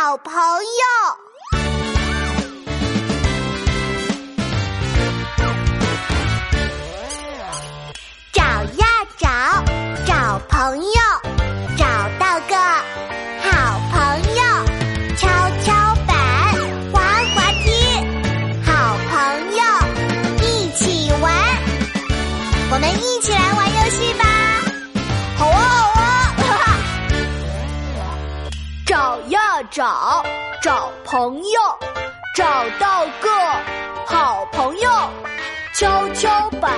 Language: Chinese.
好朋友。找呀找，找朋友，找到个好朋友。跷跷板，滑滑梯，好朋友，一起玩。我们一起来玩游戏吧！找呀找，找朋友，找到个好朋友。敲敲板，